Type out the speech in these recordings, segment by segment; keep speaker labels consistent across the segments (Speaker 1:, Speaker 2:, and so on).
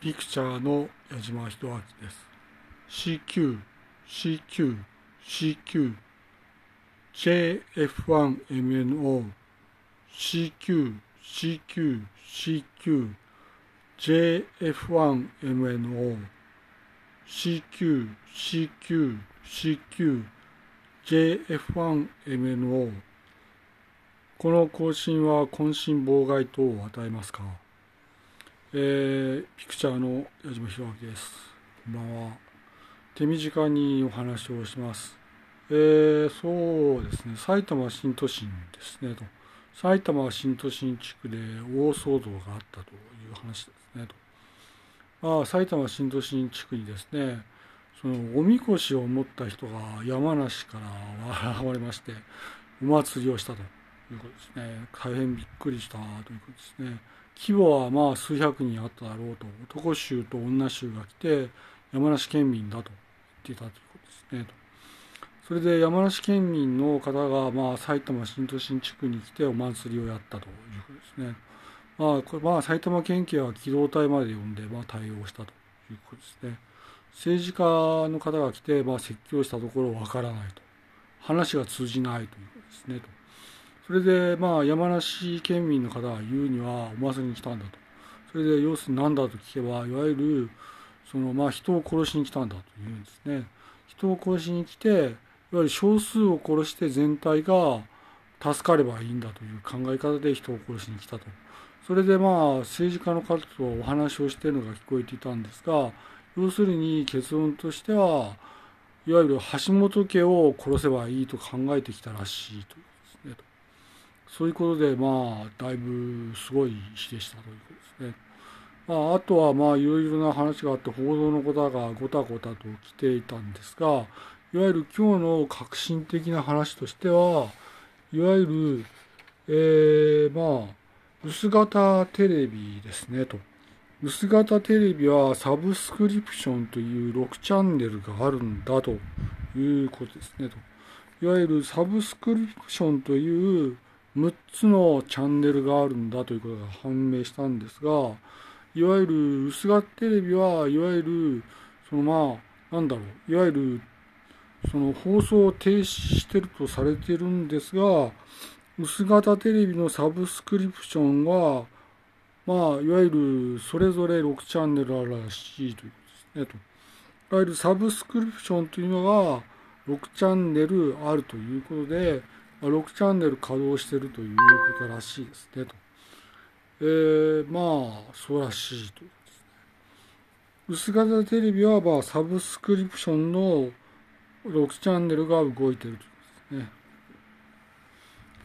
Speaker 1: ピクチャーの矢島博明です。CQ、CQ、CQ、JF1MNO、CQ、CQ、CQ、JF1MNO、CQ、CQ、CQ、JF1MNO この更新は渾身妨害等を与えますかえー、ピクチャーの矢島弘明です。こんばんは。手短にお話をします。えー、そうですね、埼玉新都心ですねと。埼玉新都心地区で大騒動があったという話ですねと。まあ、埼玉新都心地区にですね、そのおみこしを持った人が山梨から現れまして、お祭りをしたということですね。大変びっくりしたということですね。規模はまあ数百人あっただろうと男衆と女衆が来て山梨県民だと言っていたということですねと。それで山梨県民の方がまあ埼玉新都心地区に来てお祭りをやったということですね。まあこれまあ埼玉県警は機動隊まで呼んでまあ対応したということですね。政治家の方が来てまあ説教したところわからないと。話が通じないということですねと。それでまあ山梨県民の方が言うにはお祭りに来たんだと。それで要するに何だと聞けばいわゆるそのまあ人を殺しに来たんだというんですね。人を殺しに来ていわゆる少数を殺して全体が助かればいいんだという考え方で人を殺しに来たと。それでまあ政治家の方とお話をしているのが聞こえていたんですが要するに結論としてはいわゆる橋本家を殺せばいいと考えてきたらしいと。そういうことでまあだいぶすごい日でしたということですね。まあ、あとはまあいろいろな話があって報道のことがごたごたと来ていたんですがいわゆる今日の革新的な話としてはいわゆる、えー、まあ薄型テレビですねと。薄型テレビはサブスクリプションという6チャンネルがあるんだということですねと。いわゆるサブスクリプションという6つのチャンネルがあるんだということが判明したんですがいわゆる薄型テレビはいわゆるそのまあなんだろういわゆるその放送を停止してるとされてるんですが薄型テレビのサブスクリプションはまあいわゆるそれぞれ6チャンネルあるらしいということですねと。いわゆるサブスクリプションというのが6チャンネルあるということで6チャンネル稼働してるということらしいですねと。えー、まあそうらしいと。薄型テレビはまあサブスクリプションの6チャンネルが動いてるということですね。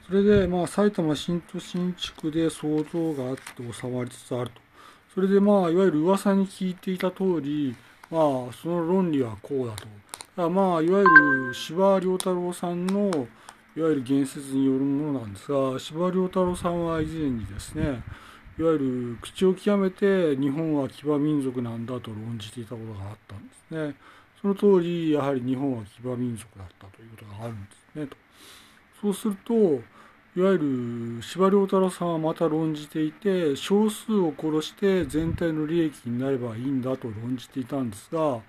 Speaker 1: それでまあ埼玉新都心地区で騒動があって収まりつつあると。それでまあいわゆる噂に聞いていた通り、まあその論理はこうだと。だまあいわゆる司馬太郎さんのいわゆる言説によるものなんですが司馬太郎さんは以前にですねいわゆる口を極めて日本は騎馬民族なんだと論じていたことがあったんですね。その通りやはり日本は騎馬民族だったということがあるんですねと。そうするといわゆる司馬太郎さんはまた論じていて少数を殺して全体の利益になればいいんだと論じていたんですが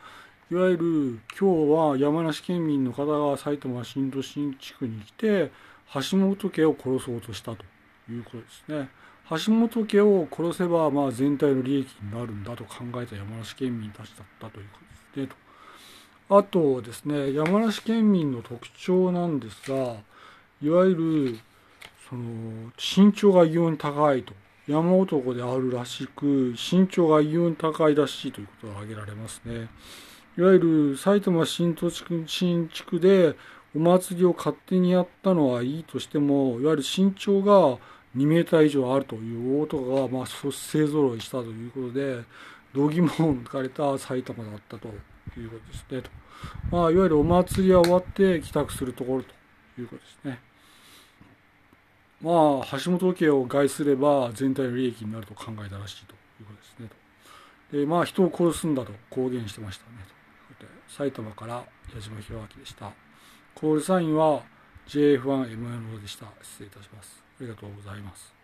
Speaker 1: いわゆる今日は山梨県民の方が埼玉新都心地区に来て橋本家を殺そうとしたということですね。橋本家を殺せばまあ全体の利益になるんだと考えた山梨県民たちだったということですね。とあとですね山梨県民の特徴なんですがいわゆるその身長が異様に高いと山男であるらしく身長が異様に高いらしいということが挙げられますね。いわゆる埼玉新都新地区でお祭りを勝手にやったのはいいとしてもいわゆる身長が2メーター以上あるという大男がまあ勢ぞろいしたということで度肝を抜かれた埼玉だったということですねと、まあ、いわゆるお祭りは終わって帰宅するところということですね。まあ橋本家を害すれば全体の利益になると考えたらしいということですねと。でまあ人を殺すんだと公言してましたねと。埼玉から矢島弘明でした。コールサインは JF1MNO でした。失礼いたします。ありがとうございます。